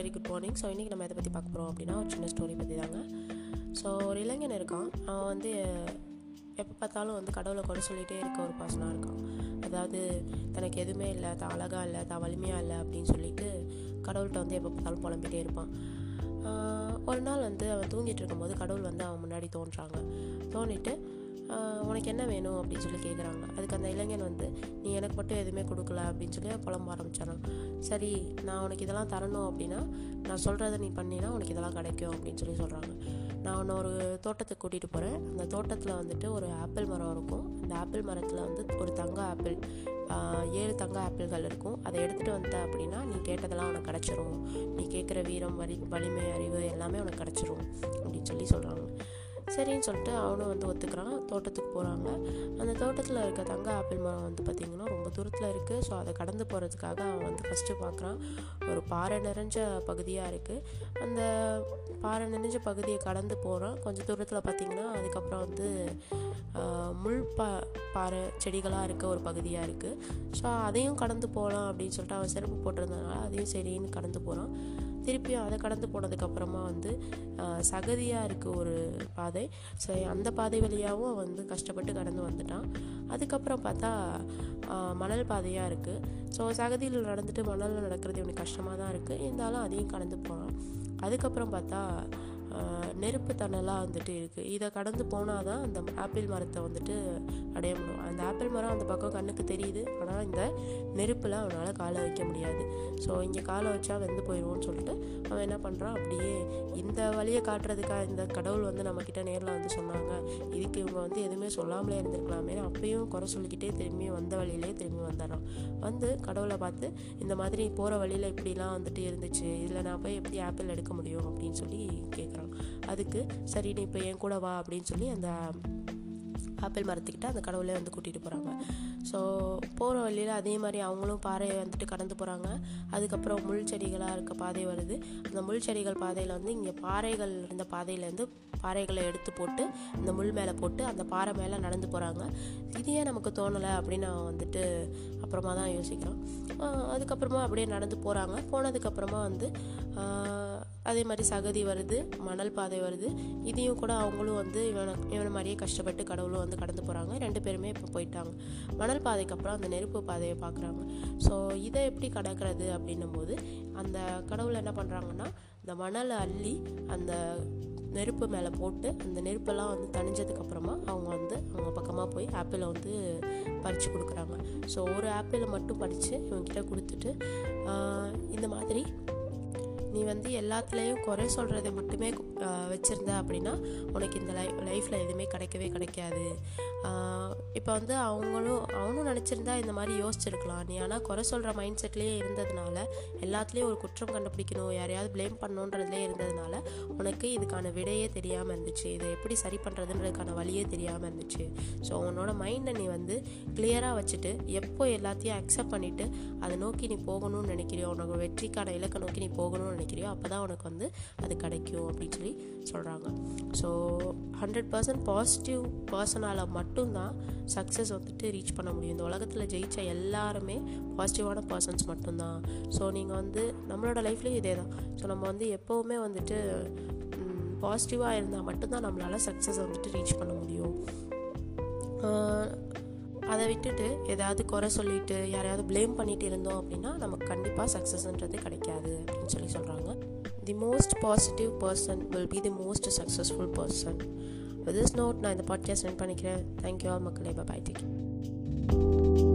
Very good morning so இன்றைக்கி நம்ம இதை பற்றி பார்க்க போகிறோம் அப்படின்னா ஒரு சின்ன ஸ்டோரி பற்றி தாங்க. ஸோ ஒரு இளைஞன் இருக்கான். அவன் வந்து எப்போ பார்த்தாலும் வந்து கடவுளை குறை சொல்லிகிட்டே இருக்க ஒரு பர்சனாக இருக்கான். அதாவது தனக்கு எதுவுமே இல்லை தான் அழகாக இல்லை தான் வலிமையாக இல்லை அப்படின்னு சொல்லிட்டு கடவுள்கிட்ட வந்து எப்போ பார்த்தாலும் புலம்பிகிட்டே இருப்பான். ஒரு நாள் வந்து அவன் தூங்கிட்டு இருக்கும்போது கடவுள் வந்து அவன் முன்னாடி தோன்றாங்க. தோண்டிட்டு உனக்கு என்ன வேணும்? அப்படின்னு சொல்லி கேட்குறாங்க அதுக்கு அந்த இளைஞன் வந்து நீ எனக்கு மட்டும் எதுவுமே கொடுக்கல அப்படின்னு சொல்லி புலம்ப ஆரம்பிச்சிடறான். சரி நான் உனக்கு இதெல்லாம் தரணும் அப்படின்னா நான் சொல்கிறத நீ பண்ணினா உனக்கு இதெல்லாம் கிடைக்கும் அப்படின்னு சொல்லி சொல்கிறாங்க நான் உன்னை ஒரு தோட்டத்துக்கு கூட்டிகிட்டு போகிறேன் அந்த தோட்டத்தில் வந்துட்டு ஒரு ஆப்பிள் மரம் இருக்கும். அந்த ஆப்பிள் மரத்தில் வந்து ஒரு தங்க ஆப்பிள் ஏழு தங்க ஆப்பிள்கள் இருக்கும். அதை எடுத்துகிட்டு வந்த அப்படின்னா நீ கேட்டதெல்லாம் உனக்கு கிடச்சிரும். நீ கேட்குற வீரம் வலி வலிமை அறிவு எல்லாமே உனக்கு கிடச்சிரும் அப்படின்னு சொல்லி சொல்கிறாங்க சரின்னு சொல்லிட்டு அவனும் வந்து ஒத்துக்கிறான் தோட்டத்துக்கு போகிறாங்க அந்த தோட்டத்தில் இருக்க தங்க ஆப்பிள் மரம் வந்து பார்த்திங்கன்னா ரொம்ப தூரத்தில் இருக்குது ஸோ அதை கடந்து போகிறதுக்காக அவன் வந்து ஃபஸ்ட்டு பார்க்குறான் ஒரு பாறை நிறைஞ்ச பகுதியாக இருக்குது அந்த பாறை நிறைஞ்ச பகுதியை கடந்து போகிறான் கொஞ்சம் தூரத்தில் பார்த்திங்கன்னா அதுக்கப்புறம் வந்து முள் பா பாறை செடிகளாக இருக்க ஒரு பகுதியாக இருக்குது ஸோ அதையும் கடந்து போகலாம் அப்படின்னு சொல்லிட்டு அவன் செருப்பு போட்டிருந்ததுனால அதையும் சரின்னு கடந்து போகிறான் திருப்பியும் அதை கடந்து போனதுக்கப்புறமா வந்து சகதியாக இருக்குது ஒரு பாதை. ஸோ அந்த பாதை வழியாகவும் அவன் வந்து கஷ்டப்பட்டு கடந்து வந்துட்டான். அதுக்கப்புறம் பார்த்தா மணல் பாதையாக இருக்குது ஸோ சகதியில் நடந்துட்டு மணலில் நடக்கிறது இவனுக்கு கஷ்டமாக தான் இருக்குது இருந்தாலும் அதையும் கடந்து போனான் அதுக்கப்புறம் பார்த்தா நெருப்பு தணலாக வந்துட்டு இருக்குது இதை கடந்து போனால் தான் அந்த ஆப்பிள் மரத்தை வந்துட்டு அடைய முடியும். அந்த ஆப்பிள் மரம் அந்த பக்கம் கண்ணுக்கு தெரியுது. ஆனால் இந்த நெருப்பில் அவனால் காலை வைக்க முடியாது. ஸோ இங்கே காலை வச்சா வெந்து போயிடுவோம்னு சொல்லிட்டு அவன் என்ன பண்ணுறான் அப்படியே இந்த வழியை காட்டுறதுக்காக இந்த கடவுள் வந்து நம்மக்கிட்ட நேரில் வந்து சொன்னாங்க. இதுக்கு இவங்க வந்து எதுவுமே சொல்லாமலே இருந்திருக்கலாமே அப்பயும் குறை சொல்லிக்கிட்டே திரும்பி வந்த வழியிலே திரும்பி வந்துடுறான். வந்து கடவுளை பார்த்து இந்த மாதிரி போகிற வழியில் இப்படிலாம் வந்துட்டு இருந்துச்சு. இதில் நான் போய் எப்படி ஆப்பிள் எடுக்க முடியும்? அப்படின்னு சொல்லி கேட்குறான் அதுக்கு சரி நீ இப்போ என் கூட வா அப்படின்னு சொல்லி அந்த ஆப்பிள் மரத்துக்கிட்ட அந்த கடவுளே வந்து கூட்டிகிட்டு போகிறாங்க ஸோ போகிற வழியில் அதே மாதிரி அவங்களும் பாறையை வந்துட்டு கடந்து போகிறாங்க அதுக்கப்புறம் முள் செடிகளாக இருக்க பாதை வருது. அந்த முள் செடிகள் பாதையில் வந்து இங்கே பாறைகள் இருந்த பாதையிலேருந்து பாறைகளை எடுத்து போட்டு அந்த முள் மேலே போட்டு அந்த பாறை மேலே நடந்து போகிறாங்க இது ஏன் நமக்கு தோணலை அப்படின்னு நான் வந்துட்டு அப்புறமா தான் யோசிக்கிறோம். அதுக்கப்புறமா அப்படியே நடந்து போகிறாங்க போனதுக்கப்புறமா வந்து அதே மாதிரி சகதி வருது மணல் பாதை வருது. இதையும் கூட அவங்களும் வந்து இவனை இவனை மாதிரியே கஷ்டப்பட்டு கடவுளும் வந்து வந்து கடந்து போகிறாங்க ரெண்டு பேருமே இப்போ போயிட்டாங்க. மணல் பாதைக்கு அப்புறம் அந்த நெருப்பு பாதையை பார்க்குறாங்க ஸோ இதை எப்படி கடக்கிறது அப்படின்னும் போது அந்த கடவுள் என்ன பண்ணுறாங்கன்னா இந்த மணலை அள்ளி அந்த நெருப்பு மேலே போட்டு அந்த நெருப்பெல்லாம் வந்து தணிஞ்சதுக்கப்புறமா அவங்க வந்து அவங்க பக்கமாக போய் ஆப்பிளை வந்து பறித்து கொடுக்குறாங்க. ஸோ ஒரு ஆப்பிளை மட்டும் பறித்து இவங்ககிட்ட கொடுத்துட்டு இந்த மாதிரி நீ வந்து எல்லாத்துலேயும் குறை சொல்கிறத மட்டுமே வச்சுருந்த அப்படின்னா உனக்கு இந்த லை லைஃப்பில் எதுவுமே கிடைக்கவே கிடைக்காது. இப்போ வந்து அவங்களும் அவனும் நினச்சிருந்தா இந்த மாதிரி யோசிச்சிருக்கலாம். நீ ஆனால் குறை சொல்கிற மைண்ட் செட்லேயே இருந்ததுனால எல்லாத்துலேயும் ஒரு குற்றம் கண்டுபிடிக்கணும் யாரையாவது ப்ளேம் பண்ணணுன்றதுலேயே இருந்ததுனால உனக்கு இதுக்கான விடையே தெரியாமல் இருந்துச்சு. இதை எப்படி சரி பண்ணுறதுன்றதுக்கான வழியே தெரியாமல் இருந்துச்சு. ஸோ உன்னோட மைண்டை நீ வந்து கிளியராக வச்சுட்டு எப்போ எல்லாத்தையும் அக்செப்ட் பண்ணிவிட்டு அதை நோக்கி நீ போகணும்னு நினைக்கிறியோ உனக்கு வெற்றிக்கான இலக்கை நோக்கி நீ போகணும்னு நினைக்கிறியோ அப்போ தான் உனக்கு வந்து அது கிடைக்கும் அப்படின்னு சொல்லி சொல்கிறாங்க ஸோ ஹண்ட்ரட் பர்சன்ட் பாசிட்டிவ் பர்சனால் மட்டும்தான் சக்ஸஸ் வந்துட்டு ரீச் பண்ண முடியும். இந்த உலகத்தில் ஜெயித்த எல்லாருமே பாசிட்டிவான பர்சன்ஸ் மட்டும்தான். ஸோ நீங்கள் வந்து நம்மளோட லைஃப்லேயும் இதே தான் ஸோ நம்ம வந்து எப்போவுமே வந்துட்டு பாசிட்டிவாக இருந்தால் மட்டும்தான் நம்மளால் சக்ஸஸ் வந்துட்டு ரீச் பண்ண முடியும். அதை விட்டுட்டு ஏதாவது குறை சொல்லிட்டு யாரையாவது ப்ளேம் பண்ணிட்டு இருந்தோம் அப்படின்னா நமக்கு கண்டிப்பாக சக்ஸஸ்ன்றது கிடைக்காது அப்படின்னு சொல்லி சொல்கிறாங்க the most positive person will be the most successful person with this note நான் இந்த பாட்காஸ்ட் ரன் பண்ணிக்கிறேன். தேங்க்யூ ஆல் மக்களே. Bye take